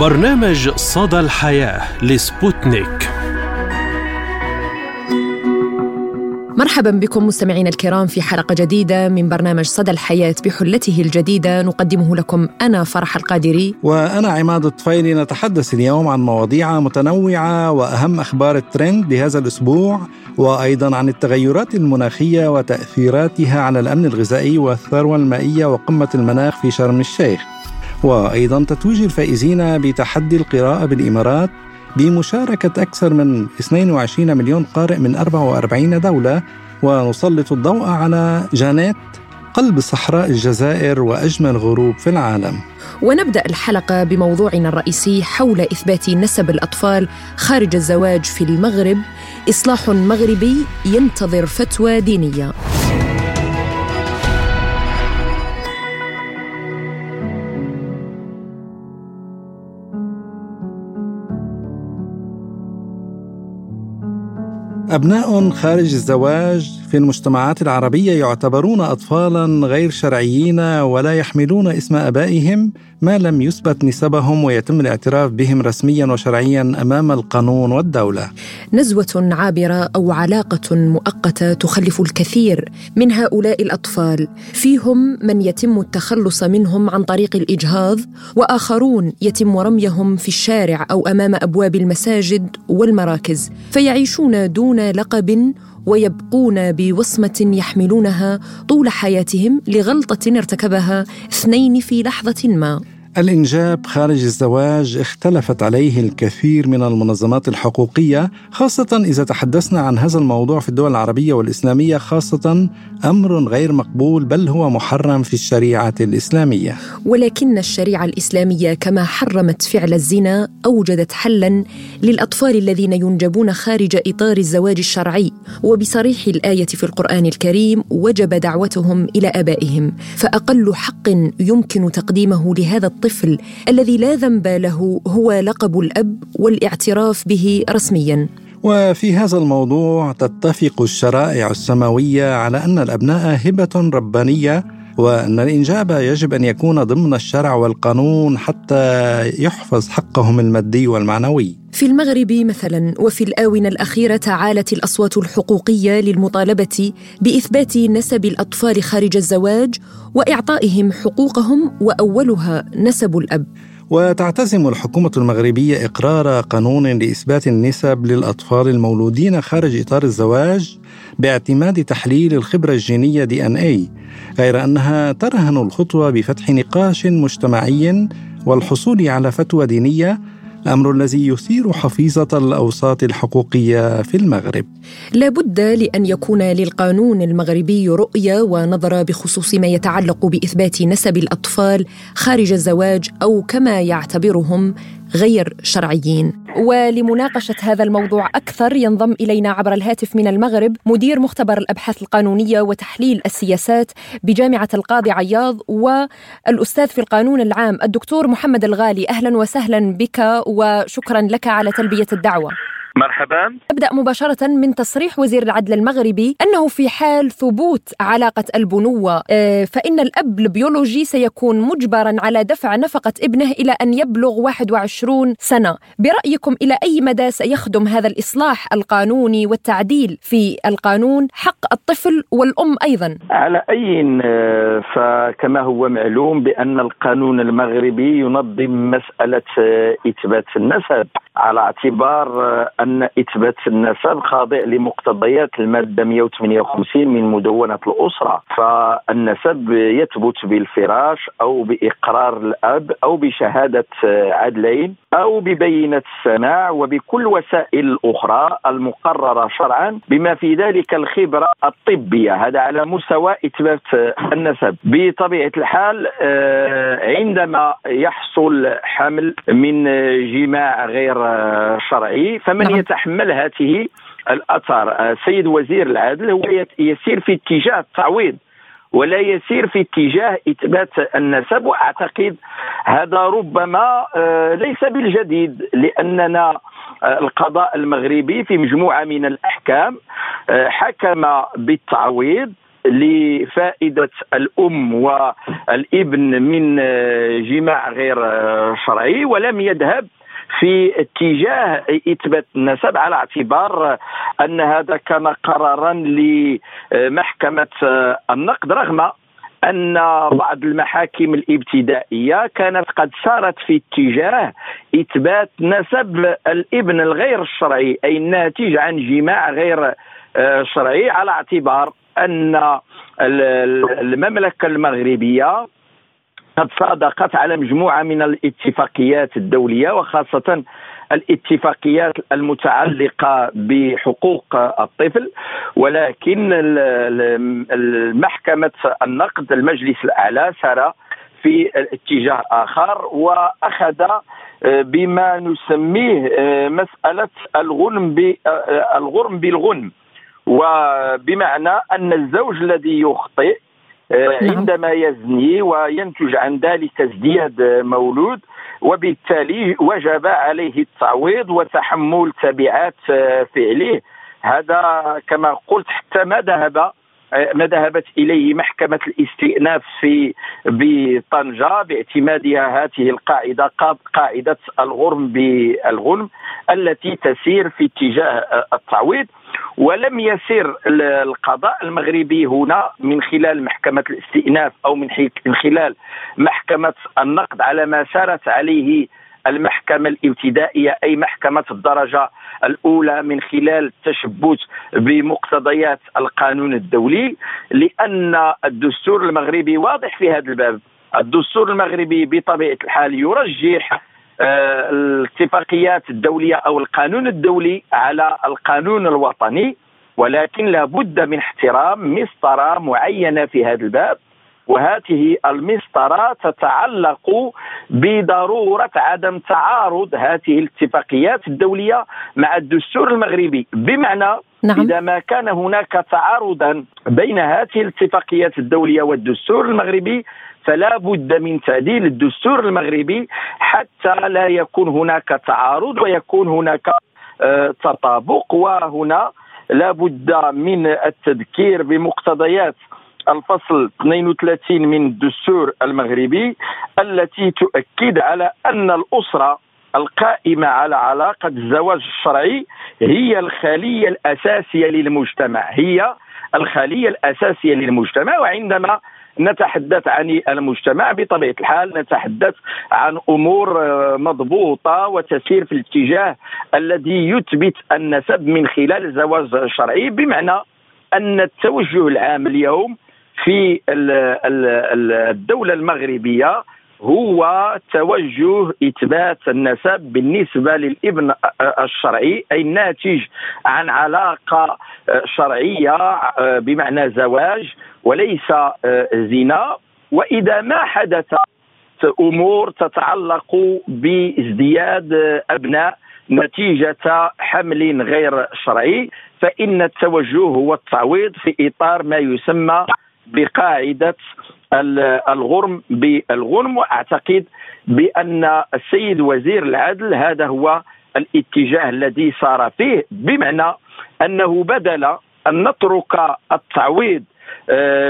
برنامج صدى الحياة لسبوتنيك. مرحبا بكم مستمعينا الكرام في حلقة جديدة من برنامج صدى الحياة بحلته الجديدة. نقدمه لكم أنا فرح القادري. وأنا عماد الطفيلي. نتحدث اليوم عن مواضيع متنوعة وأهم أخبار الترند لهذا الأسبوع وأيضا عن التغيرات المناخية وتأثيراتها على الأمن الغذائي والثروة المائية وقمة المناخ في شرم الشيخ. وأيضا تتويج الفائزين بتحدي القراءة بالإمارات بمشاركة أكثر من 22 مليون قارئ من 44 دولة ونسلط الضوء على جانيت قلب صحراء الجزائر وأجمل غروب في العالم. ونبدأ الحلقة بموضوعنا الرئيسي حول إثبات نسب الأطفال خارج الزواج في المغرب. إصلاح مغربي ينتظر فتوى دينية. أبناء خارج الزواج في المجتمعات العربية يعتبرون أطفالا غير شرعيين ولا يحملون اسم آبائهم ما لم يثبت نسبهم ويتم الاعتراف بهم رسميا وشرعيا أمام القانون والدولة. نزوة عابرة أو علاقة مؤقتة تخلف الكثير من هؤلاء الأطفال، فيهم من يتم التخلص منهم عن طريق الإجهاض، وآخرون يتم رميهم في الشارع أو أمام أبواب المساجد والمراكز، فيعيشون دون لقب ويبقون بوصمة يحملونها طول حياتهم لغلطة ارتكبها اثنين في لحظة ما. الإنجاب خارج الزواج اختلفت عليه الكثير من المنظمات الحقوقية خاصة إذا تحدثنا عن هذا الموضوع في الدول العربية والإسلامية خاصة أمر غير مقبول بل هو محرم في الشريعة الإسلامية. ولكن الشريعة الإسلامية كما حرمت فعل الزنا أوجدت حلا للأطفال الذين ينجبون خارج إطار الزواج الشرعي. وبصريح الآية في القرآن الكريم وجب دعوتهم إلى آبائهم فأقل حق يمكن تقديمه لهذا الطفل الذي لا ذنب له هو لقب الأب والاعتراف به رسميا. وفي هذا الموضوع تتفق الشرائع السماوية على أن الأبناء هبة ربانية وأن الإنجاب يجب أن يكون ضمن الشرع والقانون حتى يحفظ حقهم المادي والمعنوي. في المغرب مثلا وفي الآونة الأخيرة تعالت الأصوات الحقوقية للمطالبة بإثبات نسب الأطفال خارج الزواج وإعطائهم حقوقهم وأولها نسب الأب. وتعتزم الحكومة المغربية إقرار قانون لإثبات النسب للأطفال المولودين خارج إطار الزواج باعتماد تحليل الخبرة الجينية دي إن اي غير أنها ترهن الخطوة بفتح نقاش مجتمعي والحصول على فتوى دينية الأمر الذي يثير حفيظة الأوساط الحقوقية في المغرب. لا بد لأن يكون للقانون المغربي رؤية ونظره بخصوص ما يتعلق بإثبات نسب الأطفال خارج الزواج أو كما يعتبرهم غير شرعيين. ولمناقشة هذا الموضوع أكثر ينضم إلينا عبر الهاتف من المغرب مدير مختبر الأبحاث القانونية وتحليل السياسات بجامعة القاضي عياض والأستاذ في القانون العام الدكتور محمد الغالي. أهلا وسهلا بك وشكرا لك على تلبية الدعوة. مرحبا. أبدأ مباشرة من تصريح وزير العدل المغربي أنه في حال ثبوت علاقة البنوة آه، فإن الأب البيولوجي سيكون مجبرا على دفع نفقة ابنه إلى أن يبلغ 21 سنة. برأيكم إلى أي مدى سيخدم هذا الإصلاح القانوني والتعديل في القانون حق الطفل والأم أيضا؟ على أي آه، فكما هو معلوم بأن القانون المغربي ينظم مسألة آه، إثبات النسب. على اعتبار أن إثبات النسب خاضع لمقتضيات المادة 158 من مدونة الأسرة. فالنسب يثبت بالفراش أو بإقرار الأب أو بشهادة عدلين. أو ببينة السماع وبكل وسائل الاخرى المقررة شرعا بما في ذلك الخبرة الطبية. هذا على مستوى إثبات النسب. بطبيعة الحال آه، عندما يحصل حمل من جماع غير شرعي فمن نعم. يتحمل هذه الأثار؟ السيد وزير العدل هو يسير في اتجاه التعويض. ولا يسير في اتجاه إثبات النسب. وأعتقد هذا ربما آه، ليس بالجديد لأننا آه، القضاء المغربي في مجموعة من الأحكام آه، حكم بالتعويض لفائدة الأم والابن من جماع غير شرعي ولم يذهب في اتجاه إثبات النسب على اعتبار أن هذا كان قرارا لمحكمة النقد رغم أن بعض المحاكم الابتدائية كانت قد سارت في اتجاه إثبات نسب الابن الغير الشرعي أي الناتج عن جماع غير آه، شرعي على اعتبار أن المملكة المغربية قد صادقت على مجموعة من الاتفاقيات الدولية وخاصة الاتفاقيات المتعلقة بحقوق الطفل ولكن المحكمه النقد المجلس الأعلى سار في اتجاه آخر وأخذ آه، بما نسميه آه، مسألة الغنم آه، الغرم بالغنم وبمعنى أن الزوج الذي يخطئ. عندما يزني وينتج عن ذلك ازدياد مولود وبالتالي وجب عليه التعويض وتحمل تبعات فعله. هذا كما قلت حتى ما ذهب ما ذهبت إليه محكمة الاستئناف في بطنجة باعتمادها هذه القاعدة قاعدة الغرم بالغنم التي تسير في اتجاه التعويض. ولم يسر القضاء المغربي هنا من خلال محكمة الاستئناف أو من خلال محكمة النقد على ما سارت عليه المحكمة الابتدائية أي محكمة الدرجة الأولى من خلال التشبث بمقتضيات القانون الدولي لأن الدستور المغربي واضح في هذا الباب. الدستور المغربي بطبيعة الحال يرجح الاتفاقيات الدولية أو القانون الدولي على القانون الوطني ولكن لابد من احترام مسطرة معينة في هذا الباب وهذه المسطرة تتعلق بضرورة عدم تعارض هذه الاتفاقيات الدولية مع الدستور المغربي بمعنى نعم. إذا ما كان هناك تعارضا بين هذه الاتفاقيات الدولية والدستور المغربي فلا بد من تعديل الدستور المغربي حتى لا يكون هناك تعارض ويكون هناك آه، تطابق وهنا لا بد من التذكير بمقتضيات الفصل 32 من الدستور المغربي التي تؤكد على أن الأسرة القائمة على علاقة الزواج الشرعي هي الخلية الأساسية للمجتمع هي الخلية الأساسية للمجتمع وعندما نتحدث عن المجتمع بطبيعة الحال نتحدث عن أمور آه، مضبوطة وتسير في الاتجاه الذي يثبت النسب من خلال الزواج الشرعي بمعنى أن التوجه العام اليوم في الدولة المغربية هو توجه إثبات النسب بالنسبة للابن الشرعي أي الناتج عن علاقة شرعية بمعنى زواج وليس زنا. وإذا ما حدث أمور تتعلق بازدياد أبناء نتيجة حمل غير شرعي فإن التوجه هو التعويض في إطار ما يسمى بقاعدة الغرم بالغنم وأعتقد بأن السيد وزير العدل هذا هو الاتجاه الذي صار فيه بمعنى أنه بدل أن نترك التعويض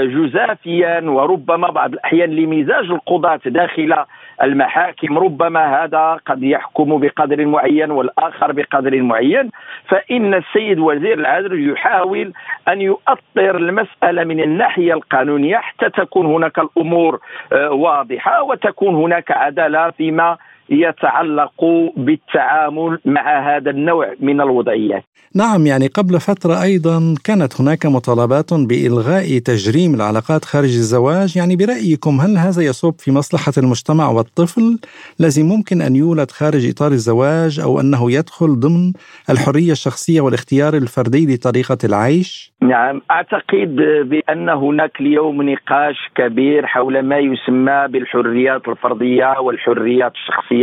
جزافيا وربما بعض الأحيان لمزاج القضاة داخل المحاكم ربما هذا قد يحكم بقدر معين والآخر بقدر معين. فإن السيد وزير العدل يحاول أن يؤطر المسألة من الناحية القانونية حتى تكون هناك الأمور آه، واضحة وتكون هناك عدالة فيما يتعلق بالتعامل مع هذا النوع من الوضعيات. نعم يعني قبل فترة أيضا كانت هناك مطالبات بإلغاء تجريم العلاقات خارج الزواج. يعني برأيكم هل هذا يصب في مصلحة المجتمع والطفل؟ الذي ممكن أن يولد خارج إطار الزواج أو أنه يدخل ضمن الحرية الشخصية والاختيار الفردي لطريقة العيش؟ نعم أعتقد بأن هناك اليوم نقاش كبير حول ما يسمى بالحريات الفردية والحريات الشخصية.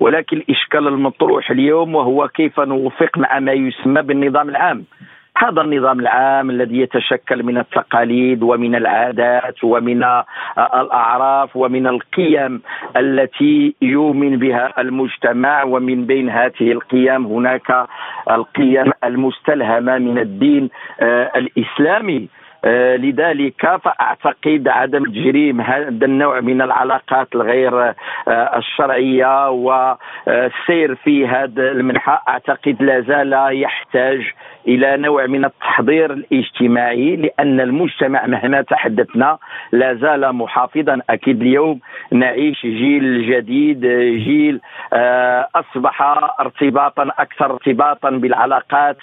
ولكن الإشكال المطروح اليوم وهو كيف نوفق مع ما يسمى بالنظام العام. هذا النظام العام الذي يتشكل من التقاليد ومن العادات ومن الأعراف ومن القيم التي يؤمن بها المجتمع ومن بين هذه القيم هناك القيم المستلهمة من الدين آه، الإسلامي. لذلك فأعتقد عدم تجريم هذا النوع من العلاقات الغير آه، الشرعية والسير في هذا المنحى أعتقد لا زال يحتاج إلى نوع من التحضير الاجتماعي لأن المجتمع مهما تحدثنا لا زال محافظا أكيد اليوم نعيش جيل جديد جيل آه، أصبح ارتباطا أكثر ارتباطا بالعلاقات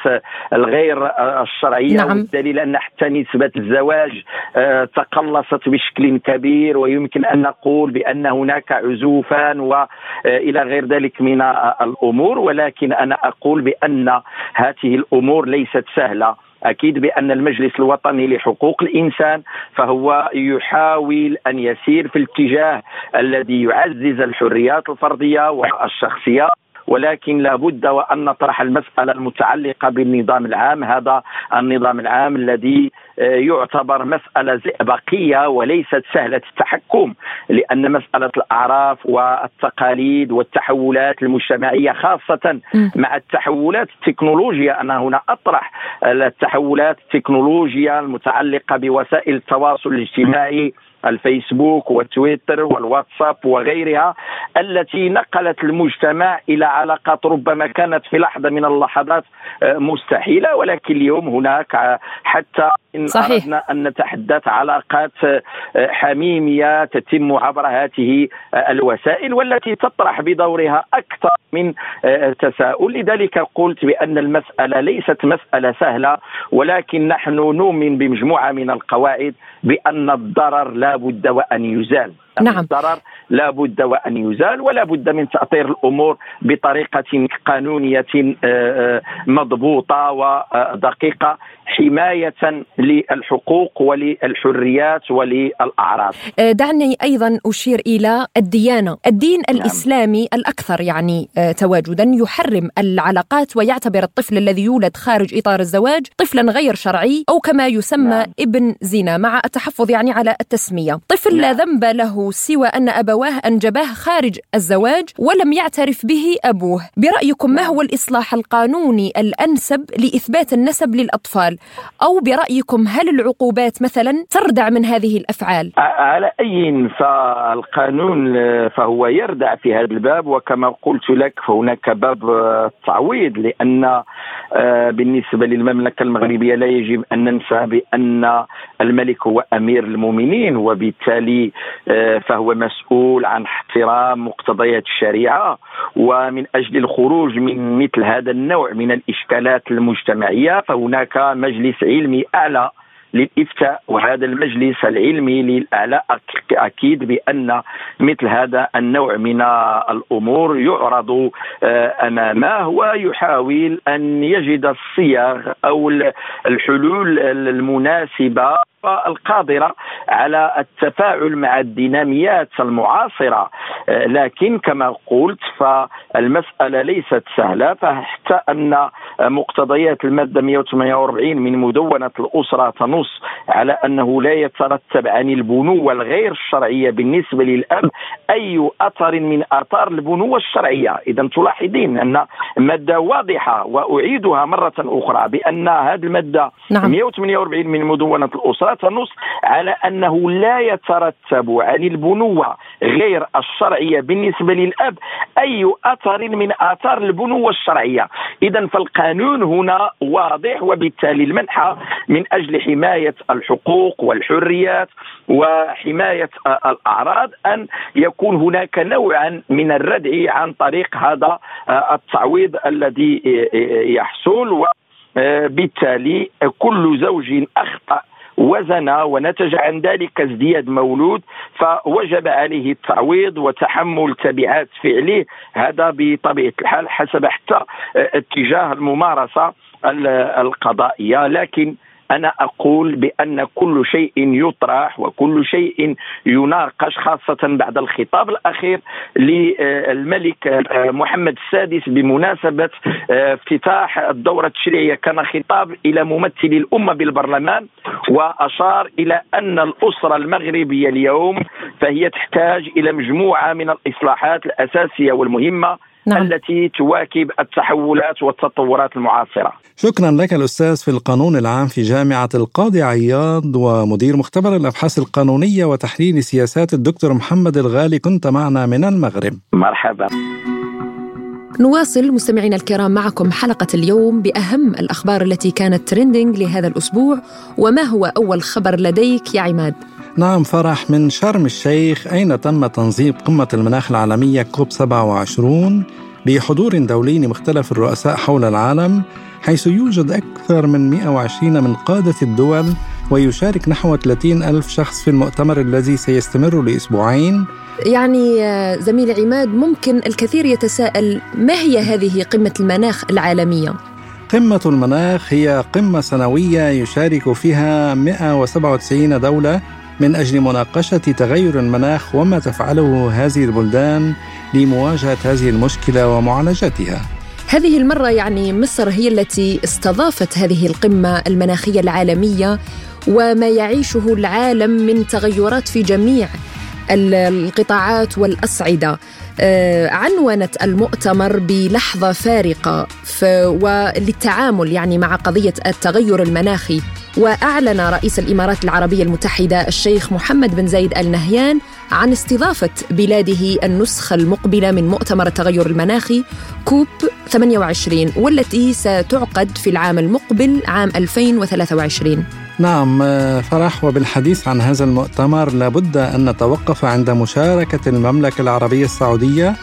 الغير الشرعية نعم. والدليل ان حتى نسبه الزواج آه، تقلصت بشكل كبير ويمكن أن نقول بأن هناك عزوفا والى غير ذلك من الأمور. ولكن أنا أقول بأن هذه الأمور ليست سهلة. أكيد بأن المجلس الوطني لحقوق الإنسان فهو يحاول أن يسير في الاتجاه الذي يعزز الحريات الفردية والشخصيه ولكن لابد وأن نطرح المسألة المتعلقة بالنظام العام هذا النظام العام الذي آه، يعتبر مسألة زئبقيه وليست سهلة التحكم لأن مسألة الأعراف والتقاليد والتحولات المجتمعية خاصة مع التحولات التكنولوجيا أنا هنا أطرح التحولات التكنولوجيا المتعلقة بوسائل التواصل الاجتماعي الفيسبوك والتويتر والواتساب وغيرها التي نقلت المجتمع إلى علاقات ربما كانت في لحظة من اللحظات آه، مستحيلة ولكن اليوم هناك حتى إن صحيح. أردنا أن نتحدث علاقات آه، حميمية تتم عبر هذه آه، الوسائل والتي تطرح بدورها أكثر من تساؤل لذلك قلت بأن المسألة ليست مسألة سهلة ولكن نحن نؤمن بمجموعة من القواعد بأن الضرر لا بد وأن يزال. نعم الضرر لا بد وأن يزال ولا بد من تأطير الأمور بطريقة قانونية آه، آه، مضبوطة ودقيقة حماية للحقوق وللحريات وللأعراض. آه، دعني أيضا أشير إلى الديانة، الدين نعم. الإسلامي الأكثر يعني تواجدا يحرم العلاقات ويعتبر الطفل الذي يولد خارج إطار الزواج طفلا غير شرعي أو كما يسمى نعم. ابن زنا مع التحفظ يعني على التسمية، طفل نعم. لا ذنب له سوى أن أبواه أنجباه خارج الزواج ولم يعترف به أبوه، برأيكم ما. هو الإصلاح القانوني الأنسب لإثبات النسب للأطفال؟ أو برأيكم هل العقوبات مثلا تردع من هذه الأفعال؟ على أي فالقانون فهو يردع في هذا الباب وكما قلت لك فهناك باب التعويض لأن آه، بالنسبة للمملكة المغربية لا يجب أن ننسى بأن الملك هو أمير المؤمنين وبالتالي آه، فهو مسؤول عن احترام مقتضيات الشريعة ومن أجل الخروج من مثل هذا النوع من الإشكالات المجتمعية فهناك مجلس علمي أعلى للإفتاء وهذا المجلس العلمي للأعلى أكيد بأن مثل هذا النوع من الأمور يعرض آه، أمامه ويحاول أن يجد الصيغ أو الحلول المناسبة القادرة على التفاعل مع الديناميات المعاصرة آه، لكن كما قلت فالمسألة ليست سهلة فحتى أن مقتضيات المادة 148 من مدونة الأسرة تنص على أنه لا يترتب عن البنوة الغير الشرعية بالنسبة للأب أي أثر من آثار البنوة الشرعية إذا تلاحظين أن مادة واضحة وأعيدها مرة أخرى بأن هذه المادة نعم. 148 من مدونة الأسرة تنص على أنه لا يترتب عن البنوة غير الشرعية بالنسبة للأب أي أثر من أثار البنوة الشرعية، اذا فالقانون هنا واضح وبالتالي المنحى من أجل حماية الحقوق والحريات وحماية الأعراض أن يكون هناك نوعا من الردع عن طريق هذا التعويض الذي يحصل. وبالتالي كل زوج أخطأ وزن ونتج عن ذلك ازدياد مولود فوجب عليه التعويض وتحمل تبعات فعله. هذا بطبيعة الحال حسب حتى اتجاه الممارسة القضائية. لكن أنا أقول بأن كل شيء يطرح وكل شيء يناقش خاصة بعد الخطاب الأخير للملك محمد السادس بمناسبة افتتاح الدورة التشريعية. كان خطاب إلى ممثلي الأمة بالبرلمان وأشار إلى أن الأسرة المغربية اليوم فهي تحتاج إلى مجموعة من الإصلاحات الأساسية والمهمة نعم. التي تواكب التحولات والتطورات المعاصرة شكرا لك الأستاذ في القانون العام في جامعة القاضي عياض ومدير مختبر الأبحاث القانونية وتحليل سياسات الدكتور محمد الغالي كنت معنا من المغرب مرحبا نواصل مستمعينا الكرام معكم حلقة اليوم بأهم الأخبار التي كانت تريندينج لهذا الأسبوع وما هو أول خبر لديك يا عماد؟ نعم فرح من شرم الشيخ. أين تم تنظيم قمة المناخ العالمية كوب 27 بحضور دولي لمختلف الرؤساء حول العالم حيث يوجد أكثر من 120 من قادة الدول ويشارك نحو 30 ألف شخص في المؤتمر الذي سيستمر لأسبوعين. يعني آه، زميل عماد ممكن الكثير يتساءل ما هي هذه قمة المناخ العالمية؟ قمة المناخ هي قمة سنوية يشارك فيها 197 دولة من أجل مناقشة تغير المناخ وما تفعله هذه البلدان لمواجهة هذه المشكلة ومعالجتها. هذه المرة يعني مصر هي التي استضافت هذه القمة المناخية العالمية وما يعيشه العالم من تغيرات في جميع القطاعات والأصعدة آه، عنونت المؤتمر بلحظة فارقة وللتعامل يعني مع قضية التغير المناخي. وأعلن رئيس الإمارات العربية المتحدة الشيخ محمد بن زايد آل نهيان عن استضافة بلاده النسخة المقبلة من مؤتمر التغير المناخي كوب 28 والتي ستعقد في العام المقبل عام 2023 نعم فرح وبالحديث عن هذا المؤتمر لابد أن نتوقف عند مشاركة المملكة العربية السعودية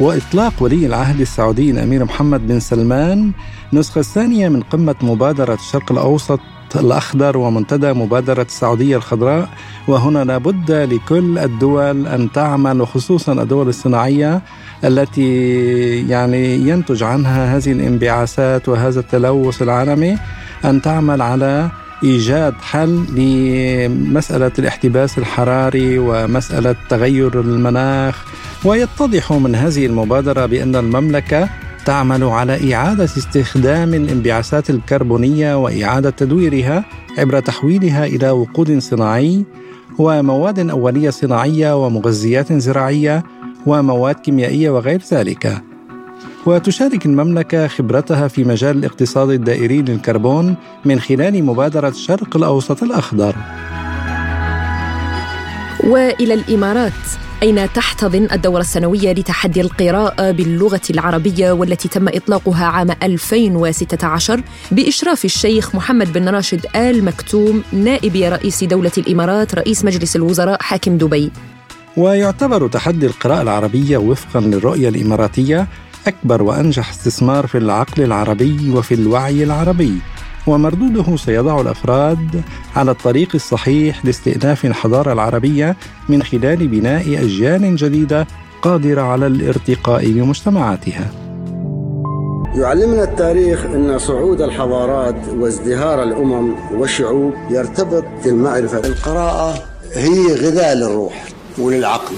وإطلاق ولي العهد السعودي الأمير محمد بن سلمان. النسخة الثانية من قمة مبادرة الشرق الأوسط الأخضر ومنتدى مبادرة السعودية الخضراء وهنا لابد لكل الدول أن تعمل وخصوصا الدول الصناعية التي يعني ينتج عنها هذه الانبعاثات وهذا التلوث العالمي أن تعمل على إيجاد حل لمسألة الاحتباس الحراري ومسألة تغير المناخ ويتضح من هذه المبادرة بأن المملكة تعمل على إعادة استخدام الانبعاثات الكربونية وإعادة تدويرها عبر تحويلها إلى وقود صناعي ومواد أولية صناعية ومغذيات زراعية ومواد كيميائية وغير ذلك. وتشارك المملكة خبرتها في مجال الاقتصاد الدائري للكربون من خلال مبادرة الشرق الأوسط الأخضر. وإلى الإمارات أين تحتضن الدورة السنوية لتحدي القراءة باللغة العربية والتي تم إطلاقها عام 2016 بإشراف الشيخ محمد بن راشد آل مكتوم نائب رئيس دولة الإمارات رئيس مجلس الوزراء حاكم دبي ويعتبر تحدي القراءة العربية وفقا للرؤية الإماراتية أكبر وأنجح استثمار في العقل العربي وفي الوعي العربي ومردوده سيضع الأفراد على الطريق الصحيح لاستئناف الحضارة العربية من خلال بناء أجيال جديدة قادرة على الارتقاء بمجتمعاتها. يعلمنا التاريخ أن صعود الحضارات وازدهار الأمم والشعوب يرتبط بالمعرفة. القراءة هي غذاء للروح وللعقل.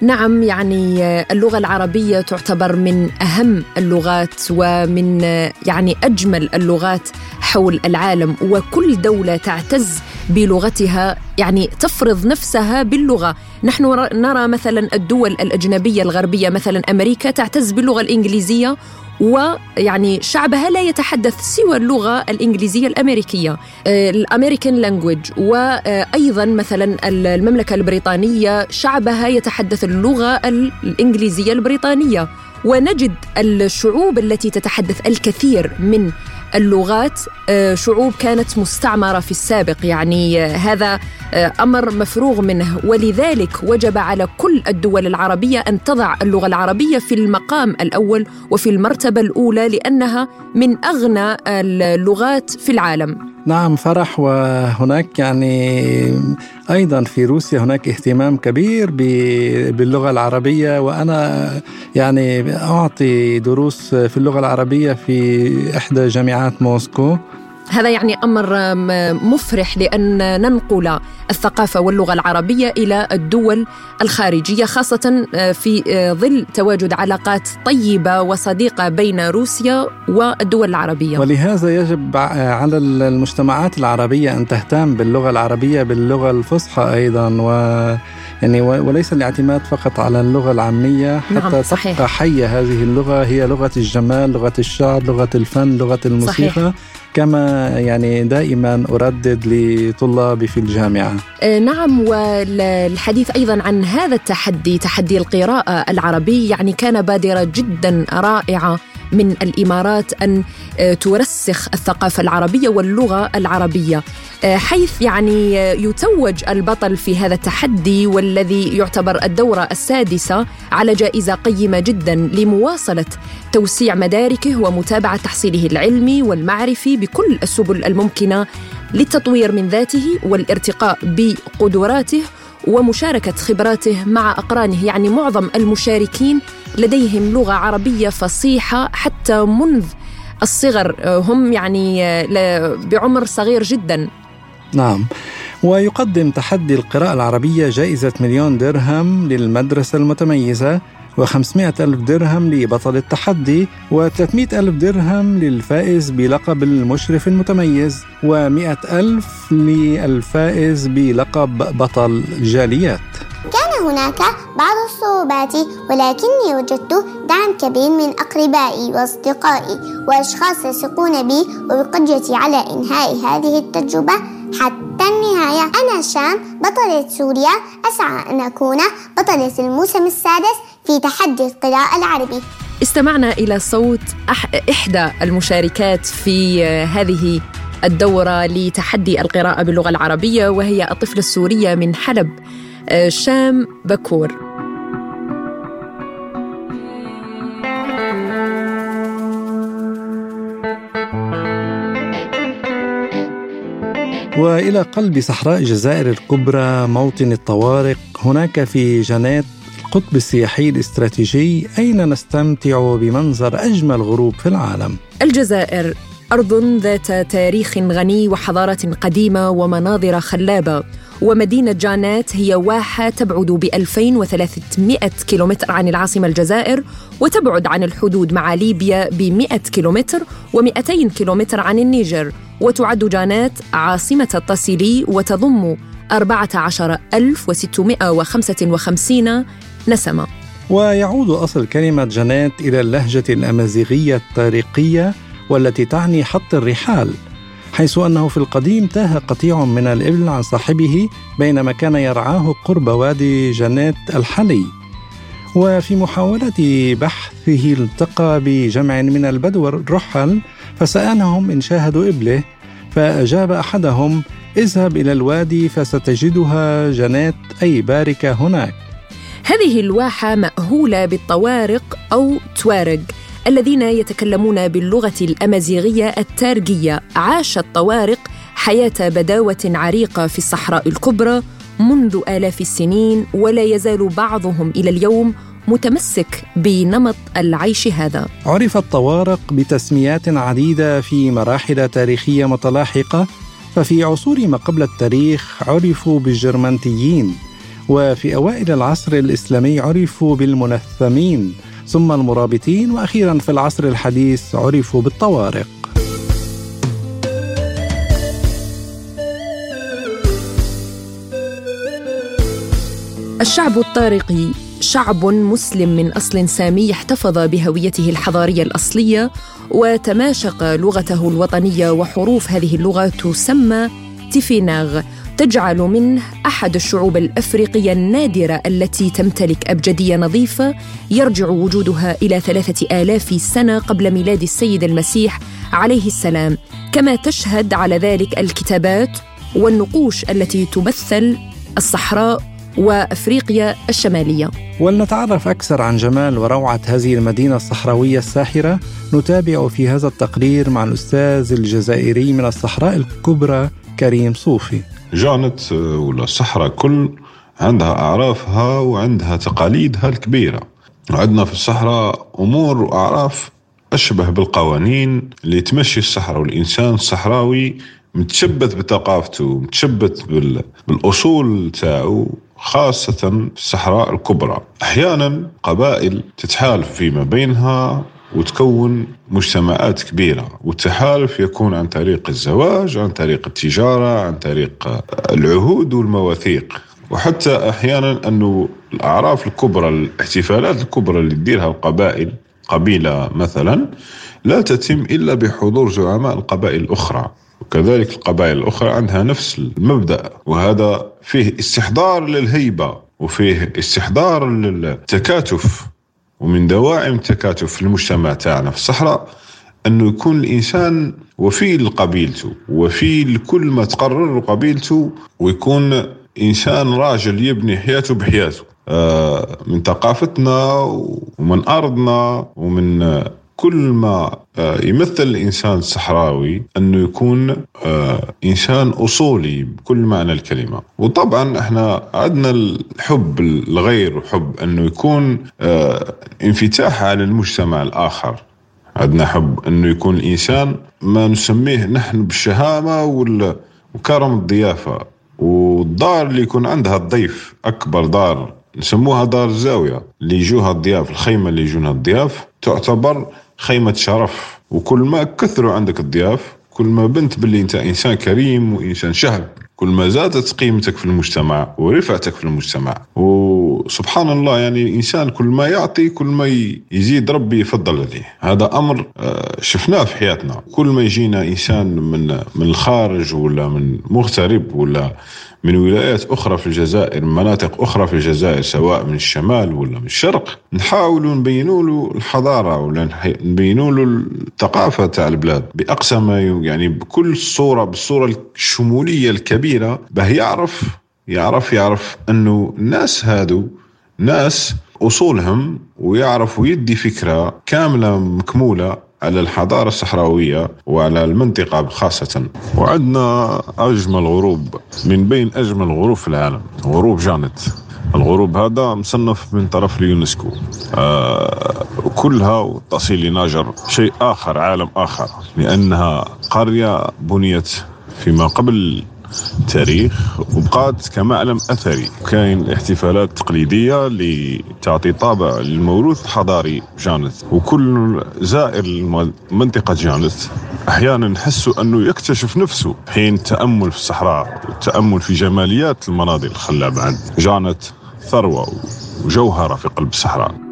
نعم يعني اللغة العربية تعتبر من أهم اللغات ومن يعني أجمل اللغات حول العالم وكل دولة تعتز بلغتها يعني تفرض نفسها باللغة. نحن نرى مثلا الدول الأجنبية الغربية مثلا أمريكا تعتز باللغة الإنجليزية ويعني شعبها لا يتحدث سوى اللغة الإنجليزية الأمريكية آه، الأمريكان لانجويج وأيضا مثلا المملكة البريطانية شعبها يتحدث اللغة الإنجليزية البريطانية. ونجد الشعوب التي تتحدث الكثير من اللغات آه، شعوب كانت مستعمرة في السابق. يعني آه، هذا أمر مفروغ منه. ولذلك وجب على كل الدول العربية أن تضع اللغة العربية في المقام الأول وفي المرتبة الأولى لأنها من أغنى اللغات في العالم. نعم فرح. وهناك يعني أيضا في روسيا هناك اهتمام كبير باللغة العربية. وأنا يعني أعطي دروس في اللغة العربية في إحدى جامعات موسكو. هذا يعني أمر مفرح لأن ننقل الثقافة واللغة العربية إلى الدول الخارجية خاصة آه، في آه، ظل تواجد علاقات طيبة وصديقة بين روسيا والدول العربية. ولهذا يجب على المجتمعات العربية أن تهتم باللغة العربية باللغة الفصحى أيضا و يعني وليس الاعتماد فقط على اللغة العامية حتى نعم صحيح. تبقى حية هذه اللغة هي لغة الجمال لغة الشعر لغة الفن لغة الموسيقى صحيح. كما يعني دائما أردد لطلابي في الجامعة آه، نعم والحديث أيضا عن هذا التحدي تحدي القراءة العربي يعني كان بادرة جدا رائعة من الإمارات أن آه، ترسخ الثقافة العربية واللغة العربية. آه، حيث يعني يتوج البطل في هذا التحدي والذي يعتبر الدورة السادسة على جائزة قيمة جدا لمواصلة توسيع مداركه ومتابعة تحصيله العلمي والمعرفي بكل السبل الممكنة للتطوير من ذاته والارتقاء بقدراته ومشاركة خبراته مع أقرانه يعني معظم المشاركين لديهم لغة عربية فصيحة حتى منذ الصغر هم يعني بعمر صغير جدا. نعم. ويقدم تحدي القراءة العربية جائزة مليون درهم للمدرسة المتميزة. و500 ألف درهم لبطل التحدي و300 ألف درهم للفائز بلقب المشرف المتميز و100 ألف للفائز بلقب بطل جاليات. كان هناك بعض الصعوبات ولكني وجدت دعم كبير من أقربائي وأصدقائي وأشخاص يثقون بي وبقدرتي على إنهاء هذه التجربة حتى النهاية. أنا شام بطلة سوريا. أسعى أن أكون بطلة الموسم السادس في تحدي القراءة العربي. استمعنا إلى صوت إحدى المشاركات في هذه الدورة لتحدي القراءة باللغة العربية وهي الطفلة السورية من حلب شام بكور. وإلى قلب صحراء الجزائر الكبرى موطن الطوارق هناك في جنات القطب السياحي الاستراتيجي أين نستمتع بمنظر أجمل غروب في العالم؟ الجزائر أرض ذات تاريخ غني وحضارة قديمة ومناظر خلابة. ومدينة جانات هي واحة تبعد ب 2300 كيلومتر عن العاصمة الجزائر وتبعد عن الحدود مع ليبيا ب 100 كيلومتر و200 كيلومتر عن النيجر وتعد جانات عاصمة التصيلي وتضم 14655 نسمة. ويعود أصل كلمة جنات إلى اللهجة الأمازيغية الطريقية والتي تعني حط الرحال. حيث أنه في القديم تاه قطيع من الإبل عن صاحبه بينما كان يرعاه قرب وادي جنات الحلي. وفي محاولة بحثه التقى بجمع من البدو الرحل فسألهم إن شاهدوا إبله فأجاب أحدهم اذهب إلى الوادي فستجدها جنات أي باركة هناك. هذه الواحة مأهولة بالطوارق أو توارق. الذين يتكلمون باللغة الأمازيغية التارجية. عاش الطوارق حياة بداوة عريقة في الصحراء الكبرى منذ آلاف السنين ولا يزال بعضهم إلى اليوم متمسك بنمط العيش هذا. عرف الطوارق بتسميات عديدة في مراحل تاريخية متلاحقة ففي عصور ما قبل التاريخ عرفوا بالجرمنتيين وفي أوائل العصر الإسلامي عرفوا بالمنثمين ثم المرابطين وأخيرا في العصر الحديث عرفوا بالطوارق. الشعب الطارقي شعب مسلم من أصل سامي احتفظ بهويته الحضارية الأصلية وتماشق لغته الوطنية وحروف هذه اللغة تسمى تيفيناغ. تجعل منه أحد الشعوب الأفريقية النادرة التي تمتلك أبجدية نظيفة يرجع وجودها إلى ثلاثة آلاف سنة قبل ميلاد السيد المسيح عليه السلام كما تشهد على ذلك الكتابات والنقوش التي تمثل الصحراء وأفريقيا الشمالية. ولنتعرف أكثر عن جمال وروعة هذه المدينة الصحراوية الساحرة نتابع في هذا التقرير مع الأستاذ الجزائري من الصحراء الكبرى كريم صوفي. جانت آه، ولا الصحراء كل عندها أعرافها وعندها تقاليدها الكبيرة. عندنا في الصحراء أمور وأعراف أشبه بالقوانين اللي تمشي الصحراء والإنسان الصحراوي متشبث بثقافته متشبث بالأصول تاعو خاصة في الصحراء الكبرى. أحيانا قبائل تتحالف فيما بينها وتكون مجتمعات كبيرة. والتحالف يكون عن طريق الزواج عن طريق التجارة عن طريق العهود والمواثيق. وحتى أحيانا أنه الأعراف الكبرى الاحتفالات الكبرى اللي تديرها القبائل قبيلة مثلا لا تتم إلا بحضور زعماء القبائل الأخرى. وكذلك القبائل الأخرى عندها نفس المبدأ. وهذا فيه استحضار للهيبة وفيه استحضار للتكاتف. ومن دواعم التكاتف في المجتمع تاعنا في الصحراء أنه يكون الإنسان وفي لقبيلته وفي لكل ما تقرر قبيلته ويكون إنسان راجل يبني حياته بحياته. آه، من ثقافتنا ومن أرضنا ومن كل ما آه، يمثل الإنسان الصحراوي أنه يكون آه، إنسان أصولي بكل معنى الكلمة. وطبعا إحنا عندنا الحب الغير وحب أنه يكون انفتاح على المجتمع الآخر. عندنا حب أنه يكون الإنسان ما نسميه نحن بالشهامة وكرم الضيافة. والدار اللي يكون عندها الضيف أكبر دار نسموها دار الزاوية اللي يجوها الضياف الخيمة اللي يجونا الضياف تعتبر خيمة شرف وكل ما كثروا عندك الضياف كل ما بنت باللي انت إنسان كريم وإنسان شهم كل ما زادت قيمتك في المجتمع ورفعتك في المجتمع. وسبحان الله يعني الإنسان كل ما يعطي كل ما يزيد ربي يفضل عليه. هذا أمر آه، شفناه في حياتنا. كل ما يجينا إنسان من من الخارج ولا من مغترب ولا من ولايات أخرى في الجزائر من مناطق أخرى في الجزائر سواء من الشمال ولا من الشرق نحاولوا نبينوا له الحضارة ولا نبينوا له الثقافة تاع البلاد بأقصى ما يعني بكل صورة بالصورة الشمولية الكبيرة به يعرف يعرف يعرف أنه الناس هادو ناس أصولهم ويعرف ويدي فكرة كاملة مكمولة على الحضارة الصحراوية وعلى المنطقة خاصة. وعندنا أجمل غروب من بين أجمل غروب في العالم غروب جانت. الغروب هذا مصنف من طرف اليونسكو. آه كلها وتصل لناجر شيء آخر عالم آخر لأنها قرية بنيت فيما قبل تاريخ وبقات كمعلم أثري. كاين الاحتفالات التقليديه اللي تعطي طابع للموروث الحضاري جانث. وكل زائر منطقه جانث أحيانا نحس أنه يكتشف نفسه حين التامل في الصحراء والتامل في جماليات المناظر الخلابة عند جانت ثروة وجوهرة في قلب الصحراء.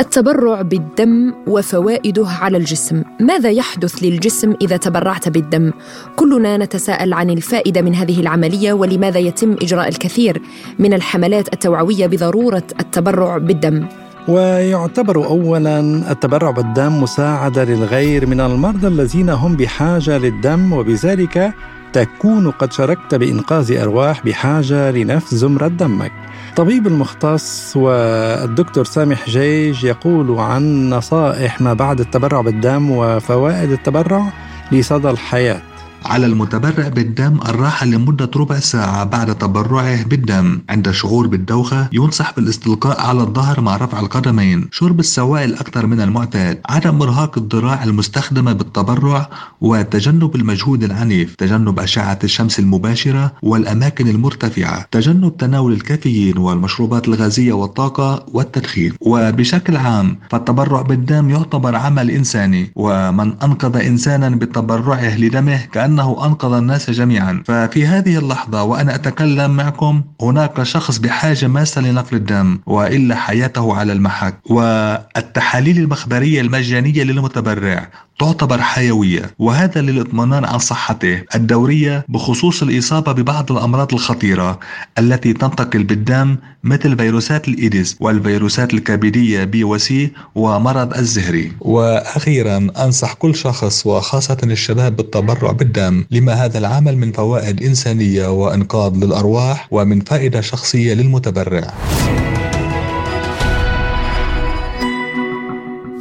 التبرع بالدم وفوائده على الجسم. ماذا يحدث للجسم إذا تبرعت بالدم؟ كلنا نتساءل عن الفائدة من هذه العملية ولماذا يتم إجراء الكثير من الحملات التوعوية بضرورة التبرع بالدم. ويعتبر اولا التبرع بالدم مساعدة للغير من المرضى الذين هم بحاجة للدم وبذلك تكون قد شاركت بإنقاذ أرواح بحاجة لنفس زمرة دمك. الطبيب المختص والدكتور سامح جيج يقول عن نصائح ما بعد التبرع بالدم وفوائد التبرع لصدى الحياة. على المتبرع بالدم الراحة لمدة ربع ساعة بعد تبرعه بالدم. عند الشعور بالدوخة ينصح بالاستلقاء على الظهر مع رفع القدمين. شرب السوائل أكثر من المعتاد. عدم إرهاق الذراع المستخدمة بالتبرع وتجنب المجهود العنيف. تجنب أشعة الشمس المباشرة والأماكن المرتفعة. تجنب تناول الكافيين والمشروبات الغازية والطاقة والتدخين. وبشكل عام فالتبرع بالدم يعتبر عمل إنساني. ومن أنقذ إنسانا بتبرعه لدمه كأن أنه أنقذ الناس جميعا. ففي هذه اللحظة وأنا أتكلم معكم هناك شخص بحاجة ماسة لنقل الدم وإلا حياته على المحك. والتحاليل المخبرية المجانية للمتبرع تعتبر حيوية وهذا للاطمئنان عن صحته الدورية بخصوص الإصابة ببعض الأمراض الخطيرة التي تنتقل بالدم مثل فيروسات الإيدز والفيروسات الكبدية بي وسي ومرض الزهري. وأخيرا أنصح كل شخص وخاصة الشباب بالتبرع بالدم لما هذا العمل من فوائد إنسانية وإنقاذ للأرواح ومن فائدة شخصية للمتبرع.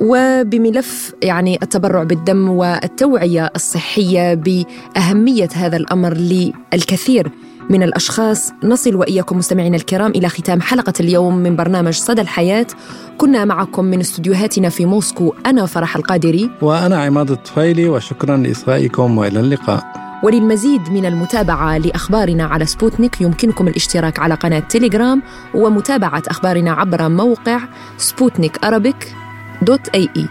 وبملف يعني التبرع بالدم والتوعية الصحية بأهمية هذا الأمر للكثير من الأشخاص. نصل وإياكم مستمعينا الكرام إلى ختام حلقة اليوم من برنامج صدى الحياة. كنا معكم من استديوهاتنا في موسكو أنا فرح القادري. وأنا عماد الطفيلي وشكرا لإصغائكم وإلى اللقاء. وللمزيد من المتابعة لأخبارنا على سبوتنيك يمكنكم الاشتراك على قناة تيليجرام ومتابعة أخبارنا عبر موقع سبوتنيك Arabic. dot ae.